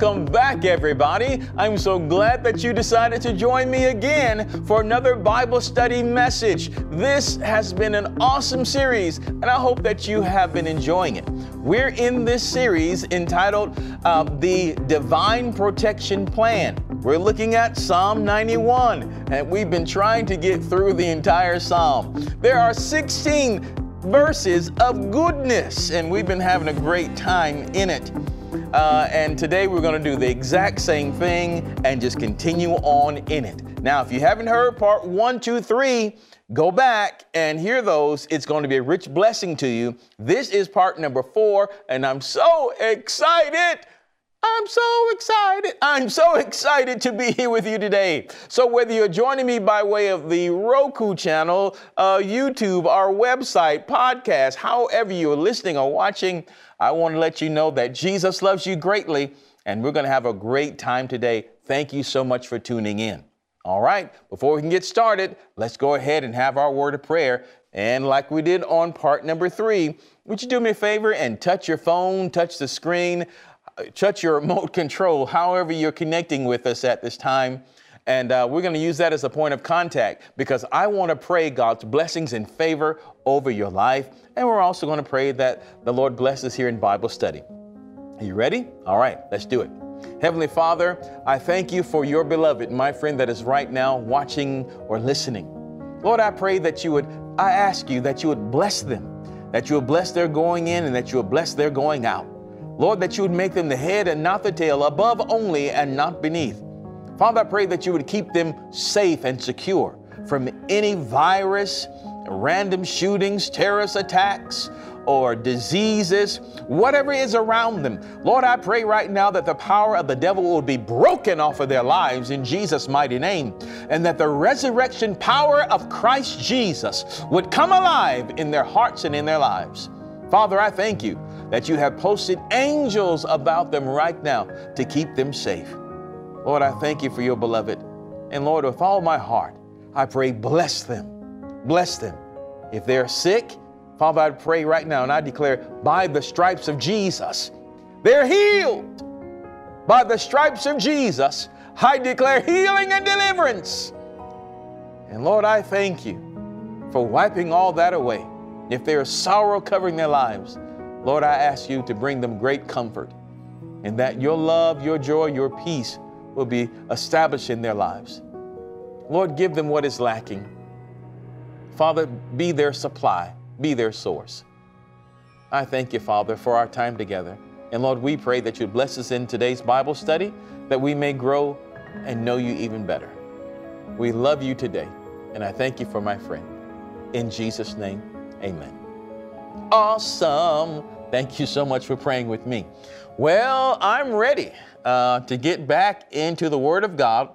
Welcome back, everybody. I'm so glad that you decided to join me again for another Bible study message. This has been an awesome series, and I hope that you have been enjoying it. We're in this series entitled uh, The Divine Protection Plan. We're looking at Psalm 91, and we've been trying to get through the entire Psalm. There are 16 verses of goodness, and we've been having a great time in it. Uh, and today we're going to do the exact same thing and just continue on in it. Now, if you haven't heard part one, two, three, go back and hear those. It's going to be a rich blessing to you. This is part number four, and I'm so excited I'm so excited. I'm so excited to be here with you today. So, whether you're joining me by way of the Roku channel, uh, YouTube, our website, podcast, however you're listening or watching, I want to let you know that Jesus loves you greatly, and we're going to have a great time today. Thank you so much for tuning in. All right, before we can get started, let's go ahead and have our word of prayer. And like we did on part number three, would you do me a favor and touch your phone, touch the screen? touch your remote control, however you're connecting with us at this time. And uh, we're going to use that as a point of contact because I want to pray God's blessings and favor over your life. And we're also going to pray that the Lord bless us here in Bible study. Are you ready? All right, let's do it. Heavenly Father, I thank you for your beloved, my friend that is right now watching or listening. Lord, I pray that you would, I ask you that you would bless them, that you would bless their going in and that you would bless their going out. Lord, that you would make them the head and not the tail, above only and not beneath. Father, I pray that you would keep them safe and secure from any virus, random shootings, terrorist attacks, or diseases, whatever is around them. Lord, I pray right now that the power of the devil will be broken off of their lives in Jesus' mighty name, and that the resurrection power of Christ Jesus would come alive in their hearts and in their lives. Father, I thank you that you have posted angels about them right now to keep them safe. Lord, I thank you for your beloved. And Lord, with all my heart, I pray, bless them. Bless them. If they're sick, Father, I pray right now and I declare, by the stripes of Jesus, they're healed. By the stripes of Jesus, I declare healing and deliverance. And Lord, I thank you for wiping all that away. If there is sorrow covering their lives, Lord, I ask you to bring them great comfort and that your love, your joy, your peace will be established in their lives. Lord, give them what is lacking. Father, be their supply, be their source. I thank you, Father, for our time together. And Lord, we pray that you bless us in today's Bible study, that we may grow and know you even better. We love you today, and I thank you for my friend. In Jesus' name, amen. Awesome. Thank you so much for praying with me. Well, I'm ready uh, to get back into the Word of God.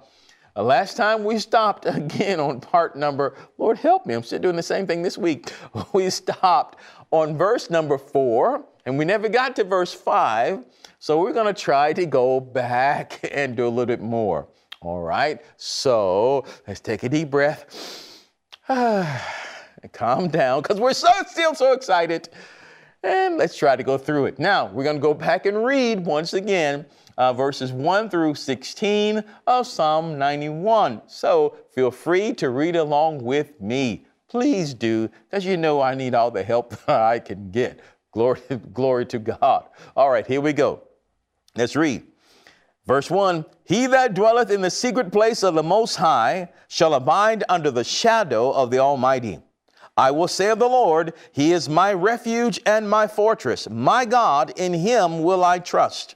Last time we stopped again on part number, Lord help me, I'm still doing the same thing this week. We stopped on verse number four, and we never got to verse five. So we're going to try to go back and do a little bit more. All right, so let's take a deep breath. And calm down because we're so still so excited. And let's try to go through it. Now, we're going to go back and read once again uh, verses 1 through 16 of Psalm 91. So feel free to read along with me. Please do, because you know I need all the help I can get. Glory, glory to God. All right, here we go. Let's read. Verse 1 He that dwelleth in the secret place of the Most High shall abide under the shadow of the Almighty. I will say of the Lord, He is my refuge and my fortress. My God, in Him will I trust.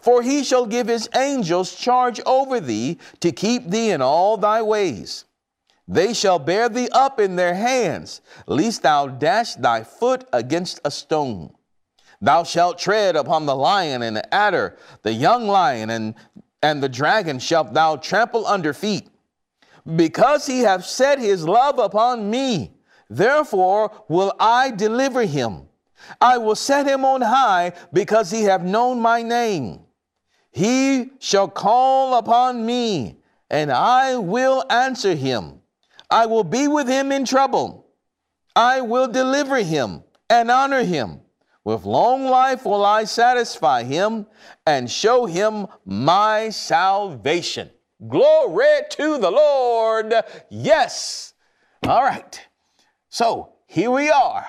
For he shall give his angels charge over thee to keep thee in all thy ways. They shall bear thee up in their hands, lest thou dash thy foot against a stone. Thou shalt tread upon the lion and the adder, the young lion, and, and the dragon shalt thou trample under feet. Because he hath set his love upon me, therefore will I deliver him. I will set him on high because he hath known my name. He shall call upon me, and I will answer him. I will be with him in trouble. I will deliver him and honor him. With long life will I satisfy him and show him my salvation. Glory to the Lord. Yes. All right. So here we are,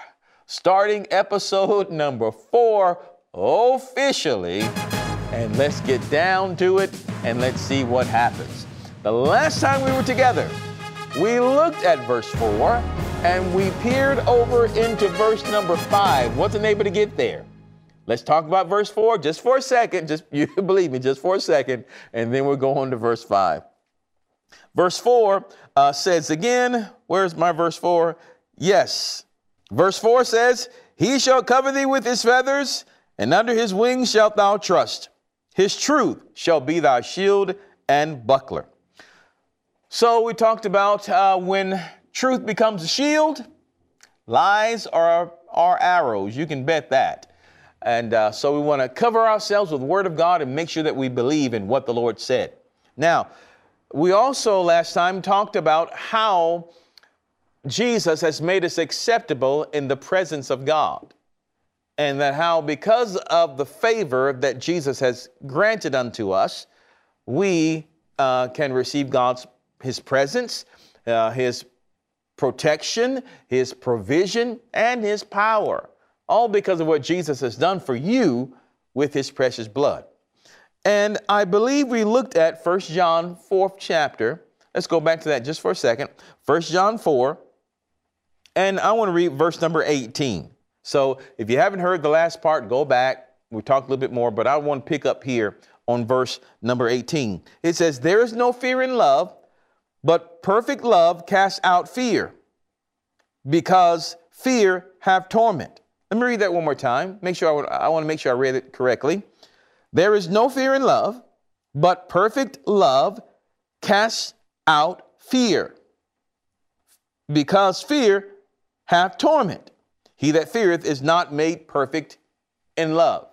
starting episode number four officially. And let's get down to it and let's see what happens. The last time we were together, we looked at verse 4 and we peered over into verse number 5. Wasn't able to get there. Let's talk about verse 4 just for a second. Just you believe me, just for a second, and then we'll go on to verse 5. Verse 4 uh, says again, where's my verse 4? Yes. Verse 4 says, He shall cover thee with his feathers, and under his wings shalt thou trust. His truth shall be thy shield and buckler. So we talked about uh, when truth becomes a shield, lies are, are arrows. You can bet that. And uh, so we want to cover ourselves with the Word of God and make sure that we believe in what the Lord said. Now, we also last time talked about how Jesus has made us acceptable in the presence of God. And that how, because of the favor that Jesus has granted unto us, we uh, can receive God's his presence, uh, his protection, his provision, and his power, all because of what Jesus has done for you with his precious blood. And I believe we looked at 1 John 4th chapter. Let's go back to that just for a second. 1 John 4, and I want to read verse number 18. So if you haven't heard the last part, go back. We talked a little bit more, but I want to pick up here on verse number 18. It says, There is no fear in love, but perfect love casts out fear, because fear have torment. Let me read that one more time. Make sure I, I want to make sure I read it correctly. There is no fear in love, but perfect love casts out fear, because fear have torment. He that feareth is not made perfect in love.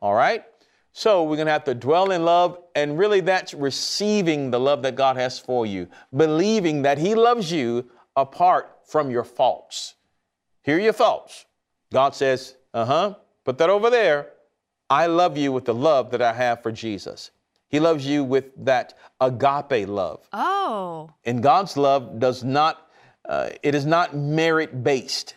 All right? So we're going to have to dwell in love, and really that's receiving the love that God has for you, believing that He loves you apart from your faults. Here are your faults. God says, uh huh, put that over there. I love you with the love that I have for Jesus. He loves you with that agape love. Oh. And God's love does not, uh, it is not merit based.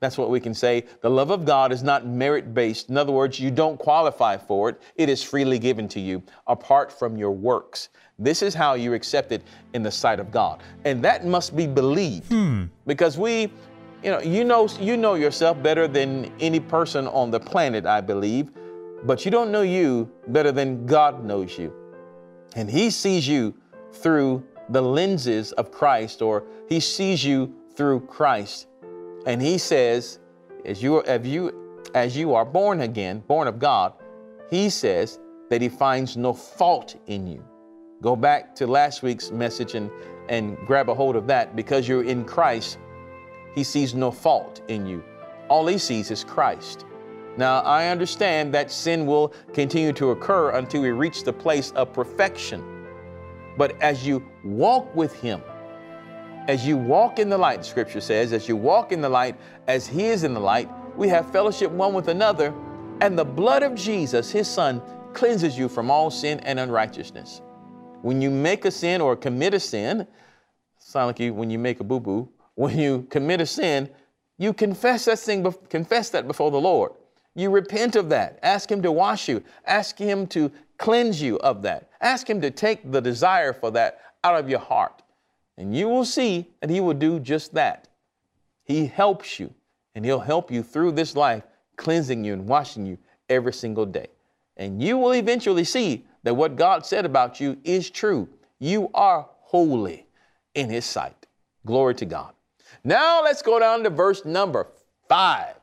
That's what we can say. The love of God is not merit based. In other words, you don't qualify for it. It is freely given to you apart from your works. This is how you're accepted in the sight of God. And that must be believed. Hmm. Because we, you know, you know, you know yourself better than any person on the planet, I believe, but you don't know you better than God knows you. And He sees you through the lenses of Christ, or He sees you through Christ. And he says, as you, as you, as you are born again, born of God, he says that he finds no fault in you. Go back to last week's message and, and grab a hold of that. Because you're in Christ, he sees no fault in you. All he sees is Christ. Now, I understand that sin will continue to occur until we reach the place of perfection. But as you walk with him, as you walk in the light, scripture says, as you walk in the light, as he is in the light, we have fellowship one with another, and the blood of Jesus, his son, cleanses you from all sin and unrighteousness. When you make a sin or commit a sin, sound like you when you make a boo-boo, when you commit a sin, you confess that thing, confess that before the Lord. You repent of that. Ask Him to wash you. Ask Him to cleanse you of that. Ask Him to take the desire for that out of your heart. And you will see that He will do just that. He helps you, and He'll help you through this life, cleansing you and washing you every single day. And you will eventually see that what God said about you is true. You are holy in His sight. Glory to God. Now let's go down to verse number five.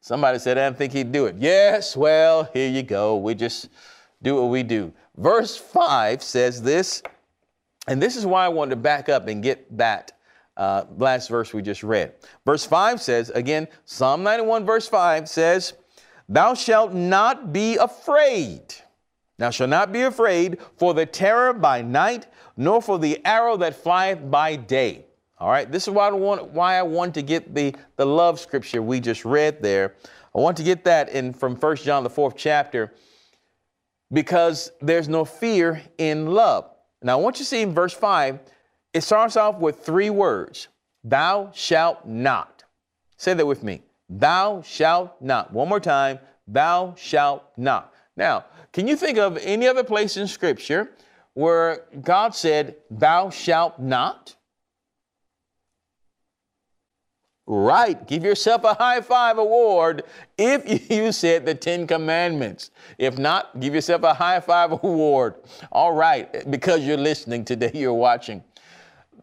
Somebody said, I didn't think he'd do it. Yes, well, here you go. We just do what we do. Verse 5 says this, and this is why I wanted to back up and get that uh, last verse we just read. Verse 5 says, again, Psalm 91, verse 5 says, Thou shalt not be afraid. Thou shalt not be afraid for the terror by night, nor for the arrow that flieth by day. All right, this is why I want, why I want to get the, the love scripture we just read there. I want to get that in from First John, the fourth chapter, because there's no fear in love. Now, I want you to see in verse 5, it starts off with three words Thou shalt not. Say that with me. Thou shalt not. One more time. Thou shalt not. Now, can you think of any other place in Scripture where God said, Thou shalt not? Right. Give yourself a high five award if you said the Ten Commandments. If not, give yourself a high five award. All right, because you're listening today, you're watching.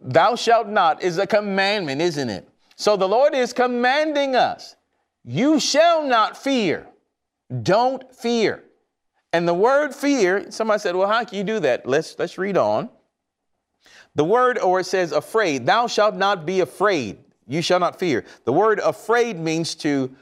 Thou shalt not is a commandment, isn't it? So the Lord is commanding us, you shall not fear. Don't fear. And the word fear, somebody said, well, how can you do that? Let's, let's read on. The word, or it says afraid, thou shalt not be afraid. You shall not fear. The word afraid means to,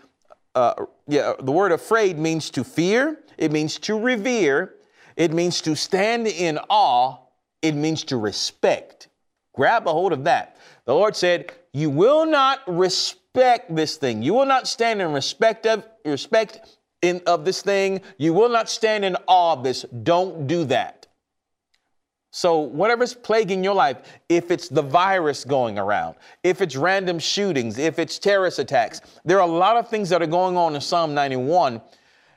uh, yeah, the word afraid means to fear. It means to revere. It means to stand in awe. It means to respect. Grab a hold of that. The Lord said, You will not respect this thing. You will not stand in respect of respect in, of this thing. You will not stand in awe of this. Don't do that. So, whatever's plaguing your life, if it's the virus going around, if it's random shootings, if it's terrorist attacks, there are a lot of things that are going on in Psalm 91.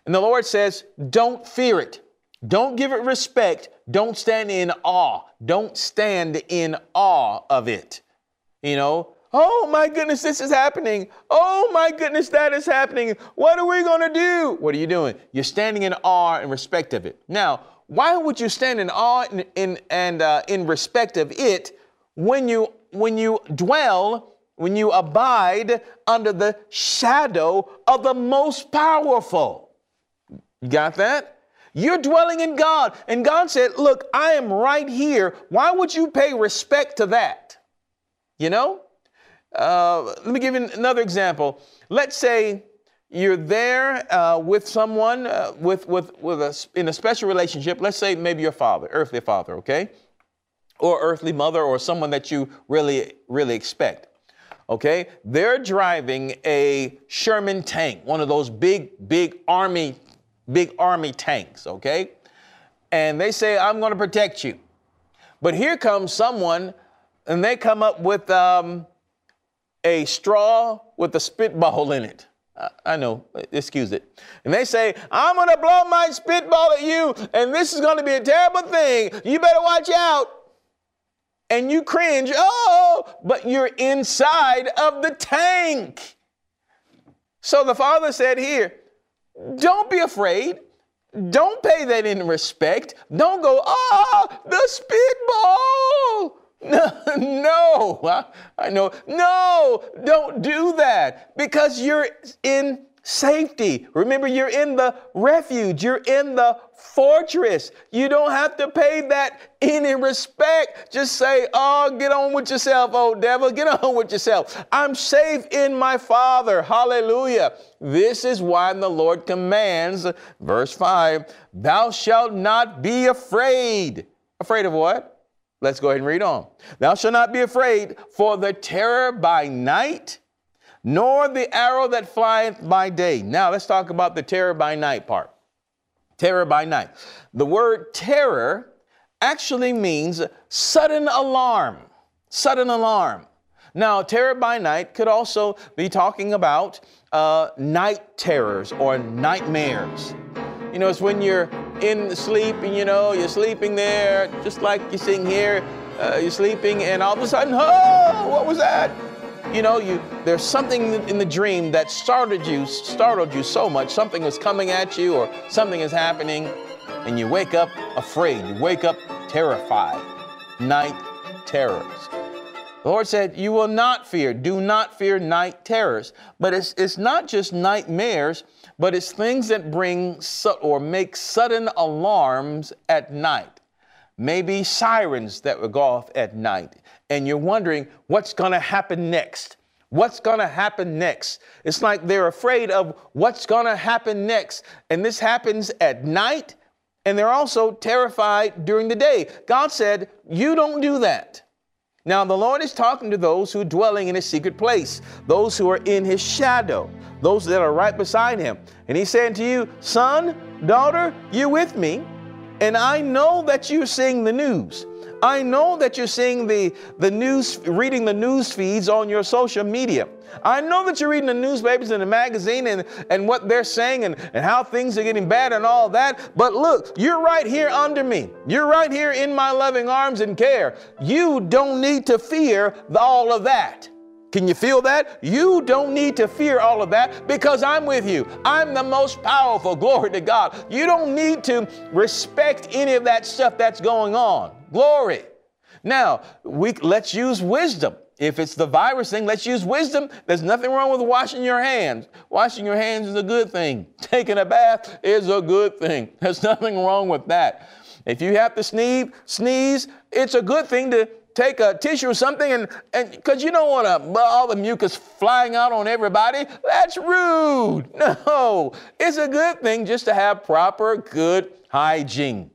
And the Lord says, don't fear it. Don't give it respect. Don't stand in awe. Don't stand in awe of it. You know, oh my goodness, this is happening. Oh my goodness, that is happening. What are we going to do? What are you doing? You're standing in awe and respect of it. Now, why would you stand in awe in, in and uh, in respect of it when you when you dwell when you abide under the shadow of the most powerful? You got that? You're dwelling in god and god said look i am right here. Why would you pay respect to that? You know? Uh, let me give you another example. Let's say you're there uh, with someone uh, with, with, with a, in a special relationship, let's say maybe your father, earthly father, okay? Or earthly mother or someone that you really, really expect. Okay? They're driving a Sherman tank, one of those big, big army, big army tanks, okay? And they say, I'm to protect you. But here comes someone and they come up with um, a straw with a spitball in it. I know, excuse it. And they say, I'm going to blow my spitball at you, and this is going to be a terrible thing. You better watch out. And you cringe, oh, but you're inside of the tank. So the father said here, don't be afraid. Don't pay that in respect. Don't go, ah, the spitball. No, no, I, know. No, don't do that because you're in safety. Remember, you're in the refuge, you're in the fortress. You don't have to pay that any respect. Just say, Oh, get on with yourself, oh devil, get on with yourself. I'm safe in my Father. Hallelujah. This is why the Lord commands, verse 5, Thou shalt not be afraid. Afraid of what? Let's go ahead and read on. Thou shalt not be afraid for the terror by night, nor the arrow that flieth by day. Now let's talk about the terror by night part. Terror by night. The word terror actually means sudden alarm. Sudden alarm. Now, terror by night could also be talking about uh, night terrors or nightmares. You know, it's when you're in sleep, and you know, you're sleeping there, just like you're seeing here, uh, you're sleeping, and all of a sudden, oh, what was that? You know, you there's something in the dream that startled you, startled you so much. Something was coming at you, or something is happening, and you wake up afraid. You wake up terrified. Night terrors. The Lord said, You will not fear. Do not fear night terrors. But it's, it's not just nightmares, but it's things that bring or make sudden alarms at night. Maybe sirens that go off at night. And you're wondering what's going to happen next. What's going to happen next? It's like they're afraid of what's going to happen next. And this happens at night, and they're also terrified during the day. God said, You don't do that. Now, the Lord is talking to those who are dwelling in his secret place, those who are in his shadow, those that are right beside him. And he's saying to you, son, daughter, you're with me, and I know that you're seeing the news. I know that you're seeing the, the news, reading the news feeds on your social media. I know that you're reading the newspapers and the magazine and, and what they're saying and, and how things are getting bad and all that. But look, you're right here under me. You're right here in my loving arms and care. You don't need to fear all of that. Can you feel that? You don't need to fear all of that because I'm with you. I'm the most powerful. Glory to God. You don't need to respect any of that stuff that's going on. Glory. Now, we, let's use wisdom. If it's the virus thing, let's use wisdom. There's nothing wrong with washing your hands. Washing your hands is a good thing. Taking a bath is a good thing. There's nothing wrong with that. If you have to sneeze, sneeze, it's a good thing to take a tissue or something and and because you don't want to all the mucus flying out on everybody. That's rude. No, it's a good thing just to have proper good hygiene.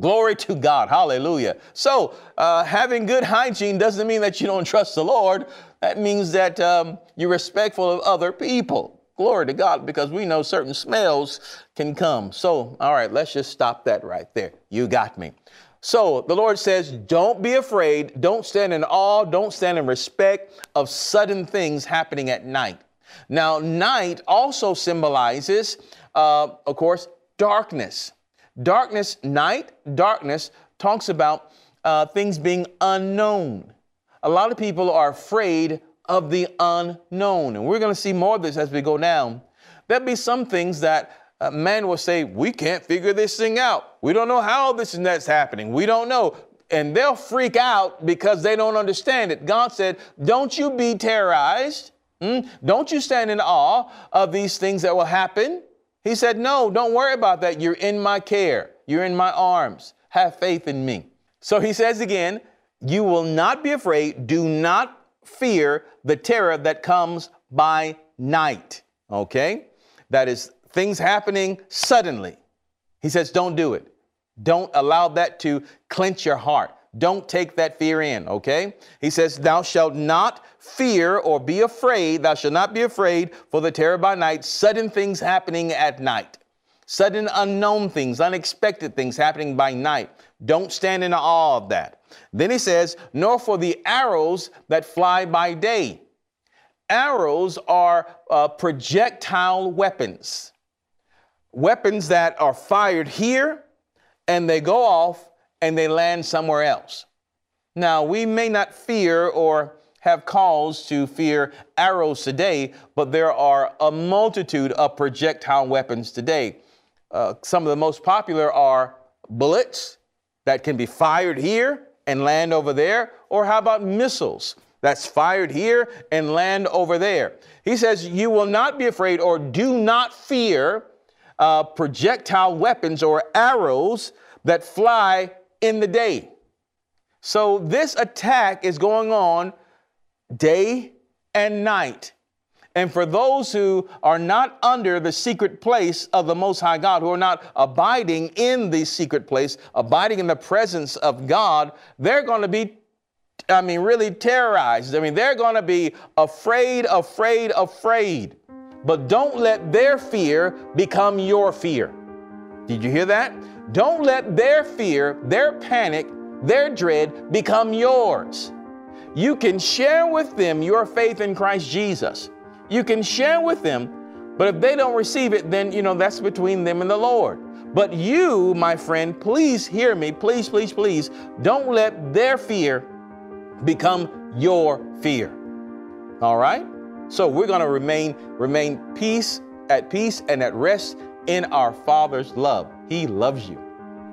Glory to God. Hallelujah. So, uh, having good hygiene doesn't mean that you don't trust the Lord. That means that um, you're respectful of other people. Glory to God, because we know certain smells can come. So, all right, let's just stop that right there. You got me. So, the Lord says, don't be afraid. Don't stand in awe. Don't stand in respect of sudden things happening at night. Now, night also symbolizes, uh, of course, darkness. Darkness, night, darkness talks about uh, things being unknown. A lot of people are afraid of the unknown. And we're going to see more of this as we go down. There'll be some things that uh, man will say, We can't figure this thing out. We don't know how this and that's happening. We don't know. And they'll freak out because they don't understand it. God said, Don't you be terrorized. Mm? Don't you stand in awe of these things that will happen. He said, No, don't worry about that. You're in my care, you're in my arms. Have faith in me. So he says again, You will not be afraid. Do not fear the terror that comes by night. Okay? That is things happening suddenly. He says, Don't do it. Don't allow that to clench your heart. Don't take that fear in, okay? He says, Thou shalt not fear or be afraid. Thou shalt not be afraid for the terror by night, sudden things happening at night, sudden unknown things, unexpected things happening by night. Don't stand in awe of that. Then he says, Nor for the arrows that fly by day. Arrows are uh, projectile weapons, weapons that are fired here and they go off and they land somewhere else. Now, we may not fear or have cause to fear arrows today, but there are a multitude of projectile weapons today. Uh, some of the most popular are bullets that can be fired here and land over there, or how about missiles that's fired here and land over there? He says, You will not be afraid or do not fear uh, projectile weapons or arrows that fly in the day. So this attack is going on day and night. And for those who are not under the secret place of the Most High God, who are not abiding in the secret place, abiding in the presence of God, they're going to be, I mean, really terrorized. I mean, they're going to be afraid, afraid, afraid. But don't let their fear become your fear. Did you hear that? Don't let their fear, their panic, their dread become yours. You can share with them your faith in Christ Jesus. You can share with them, but if they don't receive it, then, you know, that's between them and the Lord. But you, my friend, please hear me. Please, please, please don't let their fear become your fear. All right? So we're going to remain remain peace at peace and at rest in our Father's love. He loves you.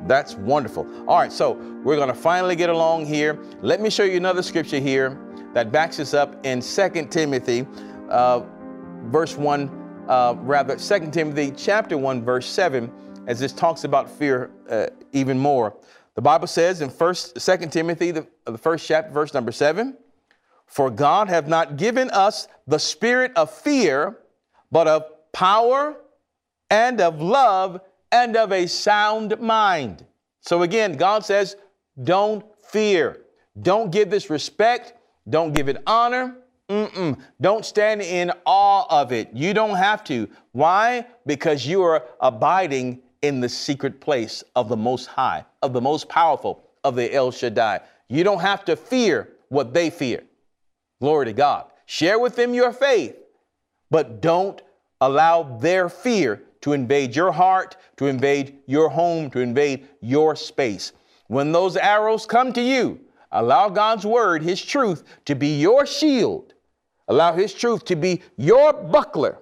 That's wonderful. All right, so we're going to finally get along here. Let me show you another scripture here that backs us up in 2 Timothy, uh, verse 1, uh, rather, 2 Timothy chapter 1, verse 7, as this talks about fear uh, even more. The Bible says in First, 2 Timothy, the, the first chapter, verse number 7, For God hath not given us the spirit of fear, but of power and of love and of a sound mind. So again, God says, don't fear. Don't give this respect. Don't give it honor. Mm-mm. Don't stand in awe of it. You don't have to. Why? Because you are abiding in the secret place of the Most High, of the most powerful, of the El Shaddai. You don't have to fear what they fear. Glory to God. Share with them your faith, but don't allow their fear to invade your heart, to invade your home, to invade your space. When those arrows come to you, allow God's word, His truth, to be your shield. Allow His truth to be your buckler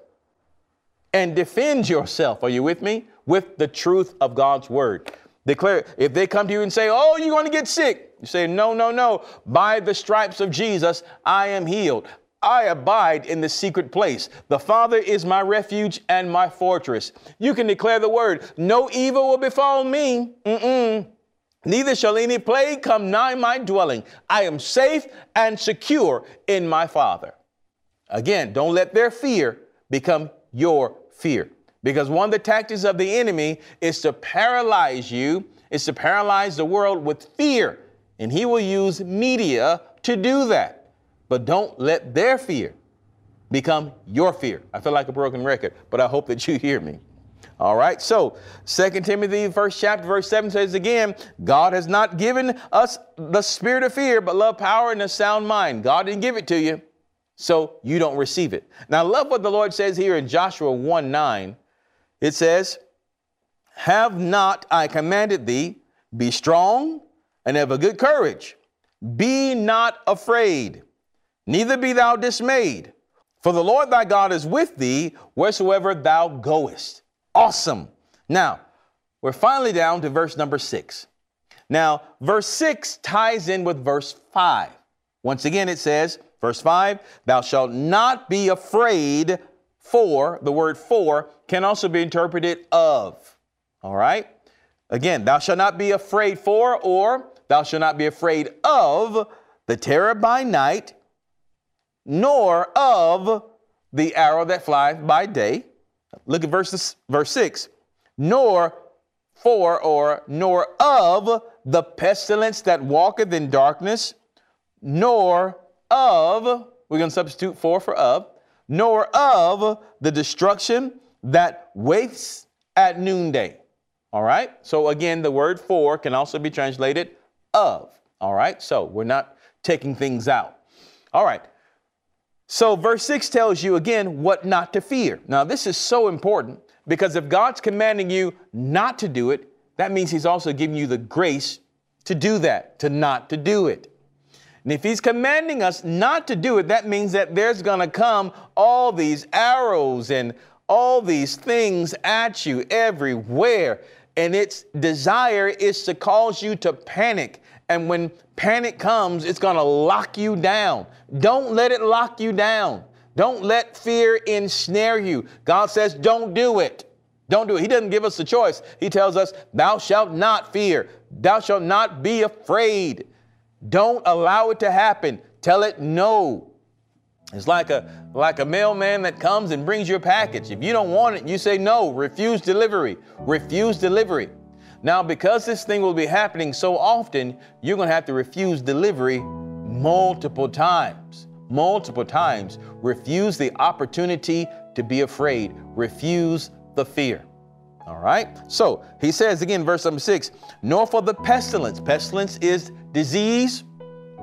and defend yourself. Are you with me? With the truth of God's word. Declare, if they come to you and say, Oh, you're going to get sick, you say, No, no, no. By the stripes of Jesus, I am healed. I abide in the secret place. The Father is my refuge and my fortress. You can declare the word, no evil will befall me. Mm-mm. Neither shall any plague come nigh my dwelling. I am safe and secure in my Father. Again, don't let their fear become your fear. Because one of the tactics of the enemy is to paralyze you, is to paralyze the world with fear. And he will use media to do that but don't let their fear become your fear. I feel like a broken record, but I hope that you hear me. All right, so 2 Timothy, first chapter, verse 7 says again, God has not given us the spirit of fear, but love, power, and a sound mind. God didn't give it to you, so you don't receive it. Now, love what the Lord says here in Joshua 1 9. It says, Have not I commanded thee, be strong and have a good courage. Be not afraid Neither be thou dismayed, for the Lord thy God is with thee wheresoever thou goest. Awesome. Now, we're finally down to verse number six. Now, verse six ties in with verse five. Once again, it says, verse five, thou shalt not be afraid for, the word for can also be interpreted of. All right? Again, thou shalt not be afraid for, or thou shalt not be afraid of the terror by night, nor of the arrow that flieth by day. Look at verse, verse 6. Nor for or nor of the pestilence that walketh in darkness, nor of, we're going to substitute for for of, nor of the destruction that wastes at noonday. All right. So again, the word for can also be translated of. All right. So we're not taking things out. All right. So, verse 6 tells you again what not to fear. Now, this is so important because if God's commanding you not to do it, that means He's also giving you the grace to do that, to not to do it. And if He's commanding us not to do it, that means that there's going to come all these arrows and all these things at you everywhere. And its desire is to cause you to panic and when panic comes, it's going to lock you down. Don't let it lock you down. Don't let fear ensnare you. God says, don't do it. Don't do it. He doesn't give us the choice. He tells us, Thou shalt not fear. Thou shalt not be afraid. Don't allow it to happen. Tell it no. It's like a like a mailman that comes and brings your package. If you don't want it, you say no. Refuse delivery. Refuse delivery. Now, because this thing will be happening so often, you're going to have to refuse delivery multiple times. Multiple times. Refuse the opportunity to be afraid. Refuse the fear. All right? So he says again, verse number six, nor for the pestilence. Pestilence is disease,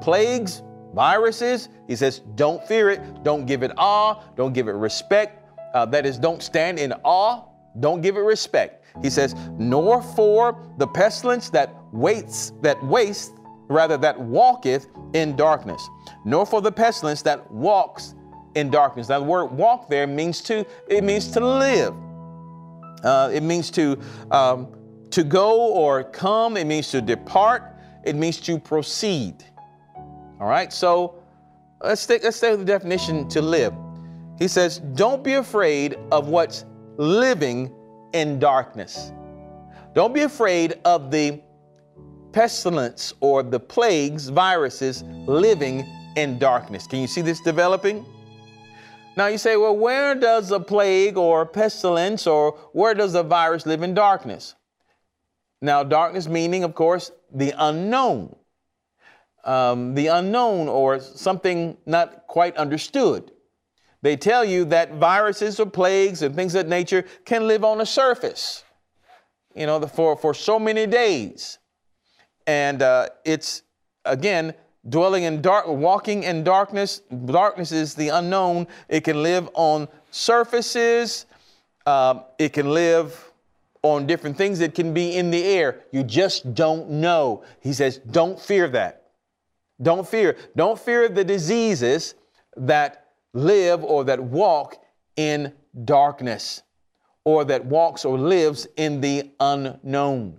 plagues, viruses. He says, don't fear it. Don't give it awe. Don't give it respect. Uh, that is, don't stand in awe Don't give it respect. He says, nor for the pestilence that waits, that wastes, rather that walketh in darkness, nor for the pestilence that walks in darkness. Now, the word walk there means to, it means to live. Uh, it means to, um, to go or come. It means to depart. It means to proceed. All right, so let's take, let's take the definition to live. He says, don't be afraid of what's living in darkness. Don't be afraid of the pestilence or the plagues, viruses living in darkness. Can you see this developing? Now you say, well, where does a plague or pestilence or where does a virus live in darkness? Now, darkness meaning, of course, the unknown. Um, the unknown or something not quite understood. They tell you that viruses or plagues and things of that nature can live on the surface, you know, for, for so many days. And uh, it's, again, dwelling in dark, walking in darkness. Darkness is the unknown. It can live on surfaces. Um, it can live on different things. It can be in the air. You just don't know. He says, don't fear that. Don't fear. Don't fear the diseases that live or that walk in darkness or that walks or lives in the unknown.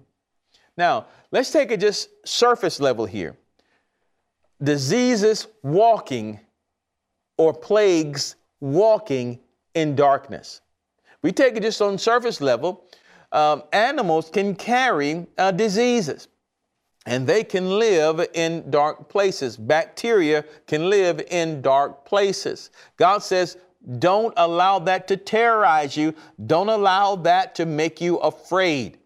Now, let's take it just surface level here. Diseases walking or plagues walking in darkness. We take it just on surface level. Um, animals can carry uh, diseases and they can live in dark places. Bacteria can live in dark places. God says, don't allow that to terrorize you. Don't allow that to make you afraid.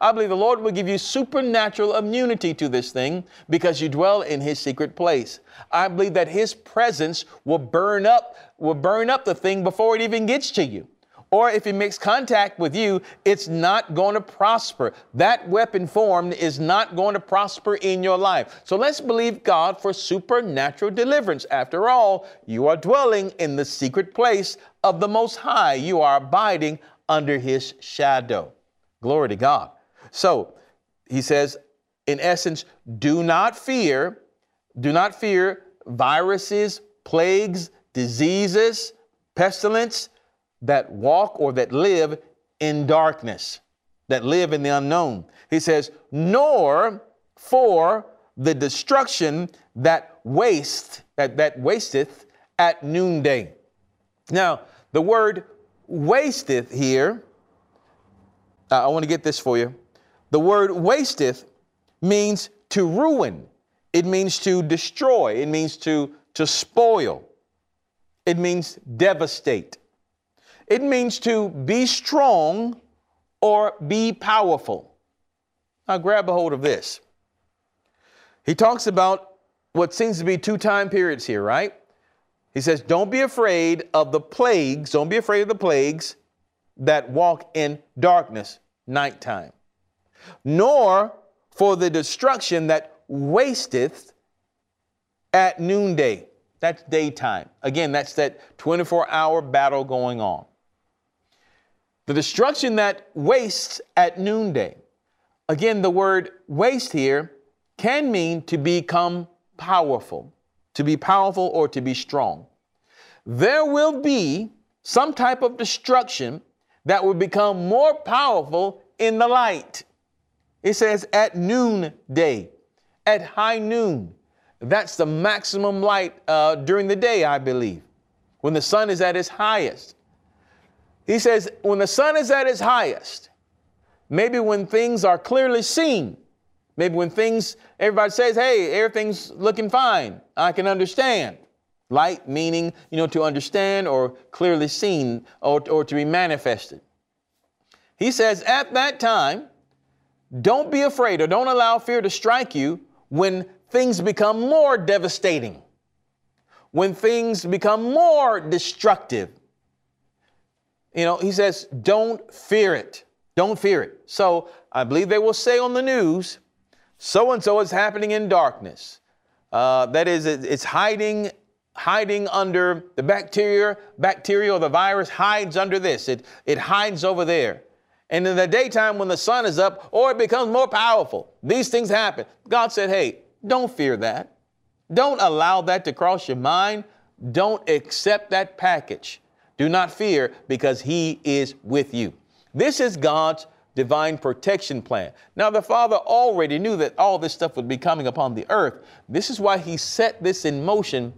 I believe the Lord will give you supernatural immunity to this thing because you dwell in his secret place. I believe that his presence will burn up will burn up the thing before it even gets to you or if it makes contact with you, it's not going to prosper. That weapon formed is not going to prosper in your life. So let's believe God for supernatural deliverance. After all, you are dwelling in the secret place of the Most High. You are abiding under His shadow. Glory to God. So he says, in essence, do not fear, do not fear viruses, plagues, diseases, pestilence that walk or that live in darkness, that live in the unknown. He says, nor for the destruction that waste, that, that wasteth at noonday. Now, the word wasteth here, uh, I want to get this for you. The word wasteth means to ruin. It means to destroy. It means to, to spoil. It means devastate. It means to be strong or be powerful. Now, grab a hold of this. He talks about what seems to be two time periods here, right? He says, Don't be afraid of the plagues, don't be afraid of the plagues that walk in darkness, nighttime, nor for the destruction that wasteth at noonday. That's daytime. Again, that's that 24 hour battle going on. The destruction that wastes at noonday. Again, the word waste here can mean to become powerful, to be powerful or to be strong. There will be some type of destruction that will become more powerful in the light. It says at noonday, at high noon. That's the maximum light uh, during the day, I believe, when the sun is at its highest. He says, when the sun is at its highest, maybe when things are clearly seen, maybe when things, everybody says, hey, everything's looking fine, I can understand. Light meaning, you know, to understand or clearly seen or, or to be manifested. He says, at that time, don't be afraid or don't allow fear to strike you when things become more devastating, when things become more destructive you know, he says, don't fear it. Don't fear it. So I believe they will say on the news, so and so is happening in darkness. Uh, that is, it's hiding, hiding under the bacteria, bacteria or the virus hides under this. It, it hides over there. And in the daytime, when the sun is up, or it becomes more powerful, these things happen. God said, hey, don't fear that. Don't allow that to cross your mind. Don't accept that package. Do not fear because He is with you. This is God's divine protection plan. Now, the Father already knew that all this stuff would be coming upon the earth. This is why He set this in motion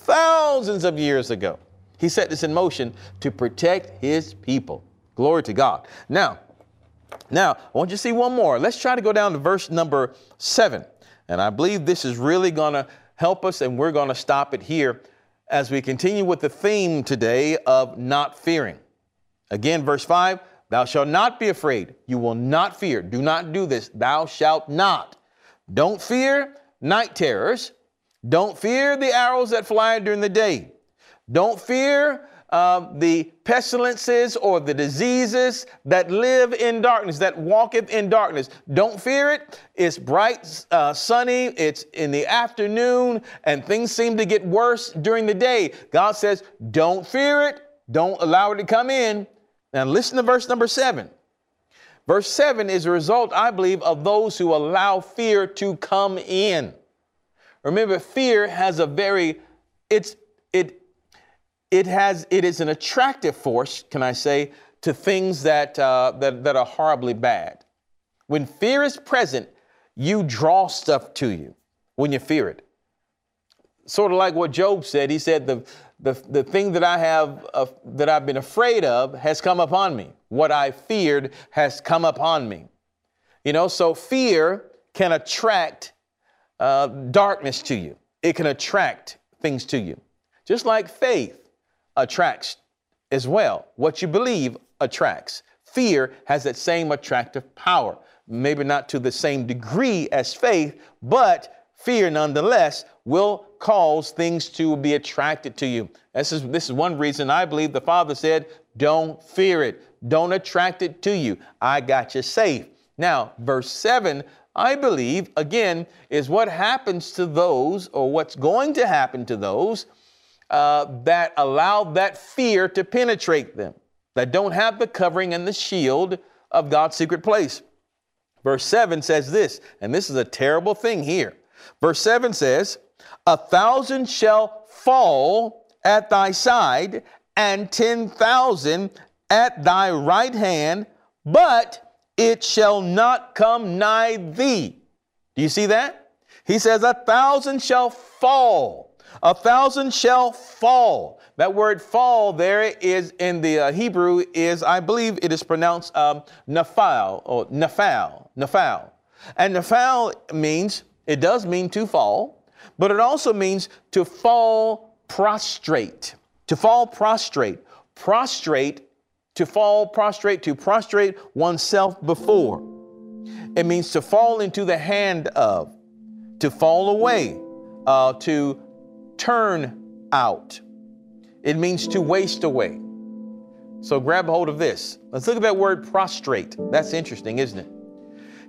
thousands of years ago. He set this in motion to protect His people. Glory to God. Now, now, I want you to see one more. Let's try to go down to verse number seven. And I believe this is really going to help us, and we're going to stop it here as we continue with the theme today of not fearing. Again, verse 5 Thou shalt not be afraid. You will not fear. Do not do this. Thou shalt not. Don't fear night terrors. Don't fear the arrows that fly during the day. Don't fear uh, the pestilences or the diseases that live in darkness, that walketh in darkness. Don't fear it. It's bright, uh, sunny, it's in the afternoon, and things seem to get worse during the day. God says, Don't fear it. Don't allow it to come in. Now, listen to verse number seven. Verse 7 is a result, I believe, of those who allow fear to come in. Remember, fear has a very, it's, it, it has it is an attractive force, can I say, to things that, uh, that, that are horribly bad. When fear is present, you draw stuff to you when you fear it. Sort of like what Job said. He said, the, the, the thing that I have, uh, that I've been afraid of has come upon me. What I feared has come upon me. You know, so fear can attract uh, darkness to you. It can attract things to you. Just like faith attracts as well. What you believe attracts. Fear has that same attractive power. Maybe not to the same degree as faith, but fear nonetheless will cause things to be attracted to you. This is, this is one reason I believe the Father said, Don't fear it, don't attract it to you. I got you safe. Now, verse 7, I believe, again, is what happens to those, or what's going to happen to those uh, that allow that fear to penetrate them, that don't have the covering and the shield of God's secret place. Verse 7 says this, and this is a terrible thing here. Verse 7 says, A thousand shall fall at thy side, and 10,000 at thy right hand, but it shall not come nigh thee. Do you see that? He says, A thousand shall fall a thousand shall fall. That word fall there is in the uh, Hebrew is, I believe it is pronounced um, nafal or nafal, nafal. And nafal means, it does mean to fall, but it also means to fall prostrate. To fall prostrate. Prostrate, to fall prostrate, to prostrate oneself before. It means to fall into the hand of, to fall away, uh, to turn out. It means to waste away. So grab hold of this. Let's look at that word prostrate. That's interesting, isn't it?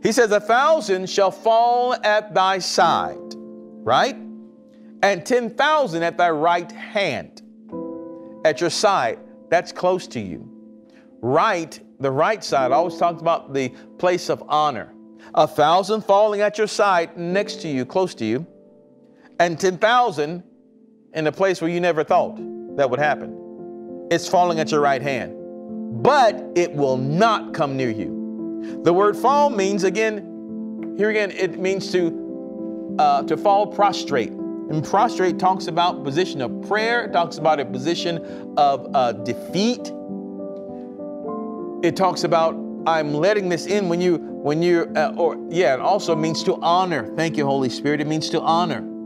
He says, A thousand shall fall at thy side, right? And 10,000 at thy right hand. At your side, that's close to you. Right, the right side I always talks about the place of honor. A thousand falling at your side, next to you, close to you, and 10,000 in a place where you never thought that would happen. It's falling at your right hand, but it will not come near you. The word fall means again, here again, it means to uh, to fall prostrate. And prostrate talks about position of prayer, talks about a position of uh, defeat. It talks about I'm letting this in when you when you uh, or yeah, it also means to honor. Thank you, Holy Spirit. It means to honor.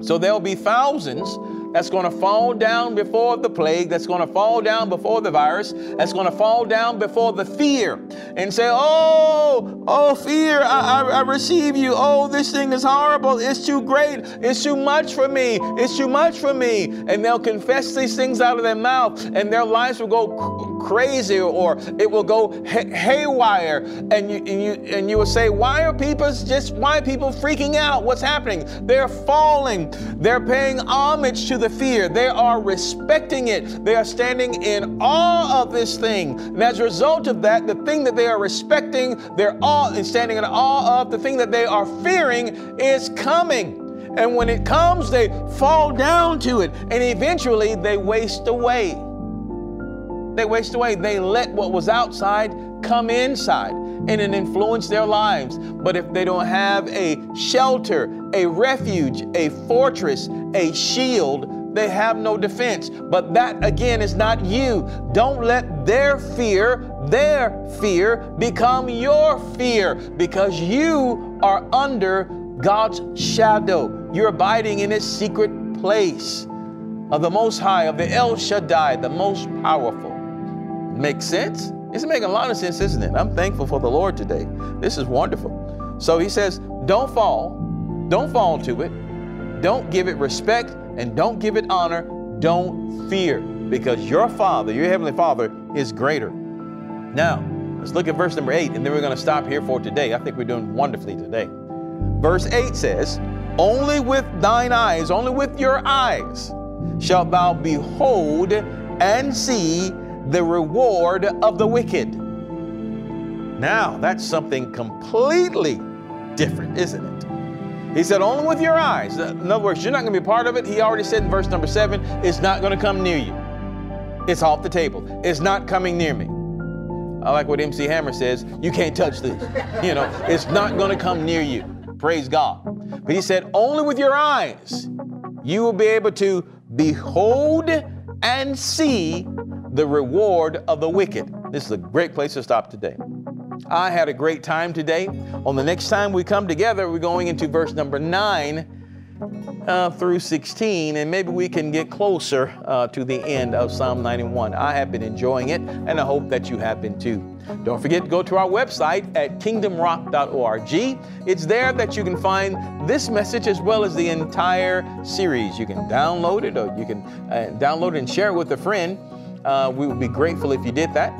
So there'll be thousands that's going to fall down before the plague, that's going to fall down before the virus, that's going to fall down before the fear and say, Oh, oh, fear, I, I, I, receive you. Oh, this thing is horrible. It's too great. It's too much for me. It's too much for me. And they'll confess these things out of their mouth, and their lives will go crazy or it will go hay- haywire. And you, and you and you will say, why are people just why people freaking out? What's happening? They're falling. They're paying homage to the fear. They are respecting it. They are standing in awe of this thing. And as a result of that, the thing that they are respecting, they're awe and standing in awe of, the thing that they are fearing is coming. And when it comes, they fall down to it. And eventually they waste away. They waste away. They let what was outside come inside and it influence their lives. But if they don't have a shelter, a refuge, a fortress, a shield, they have no defense. But that again is not you. Don't let their fear, their fear, become your fear because you are under God's shadow. You're abiding in His secret place of the Most High, of the El Shaddai, the most powerful. Makes sense? It's making a lot of sense, isn't it? I'm thankful for the Lord today. This is wonderful. So He says, don't fall, don't fall to it, don't give it respect, and don't give it honor. Don't fear, because your Father, your Heavenly Father, is greater. Now, let's look at verse number eight, and then we're going to stop here for today. I think we're doing wonderfully today. Verse 8 says, Only with thine eyes, only with your eyes, shalt thou behold and see the reward of the wicked. Now, that's something completely different, isn't it? He said, only with your eyes. In other words, you're not going to be part of it. He already said in verse number seven, it's not going to come near you. It's off the table. It's not coming near me. I like what MC Hammer says, you can't touch this. You know, it's not going to come near you. Praise God. But he said, only with your eyes you will be able to behold and see the reward of the wicked. This is a great place to stop today. I had a great time today. On the next time we come together, we're going into verse number 9 uh, through 16, and maybe we can get closer uh, to the end of Psalm 91. I have been enjoying it, and I hope that you have been too. Don't forget to go to our website at kingdomrock.org. It's there that you can find this message as well as the entire series. You can download it or you can uh, download and share it with a friend. Uh, we would be grateful if you did that.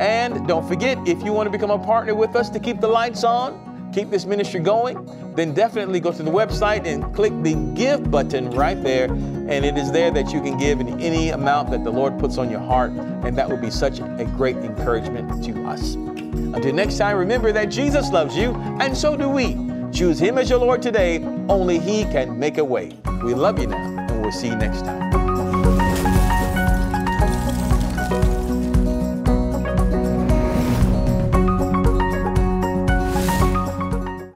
And don't forget, if you want to become a partner with us to keep the lights on, keep this ministry going, then definitely go to the website and click the give button right there. And it is there that you can give in any amount that the Lord puts on your heart. And that will be such a great encouragement to us. Until next time, remember that Jesus loves you, and so do we. Choose Him as your Lord today. Only He can make a way. We love you now, and we'll see you next time.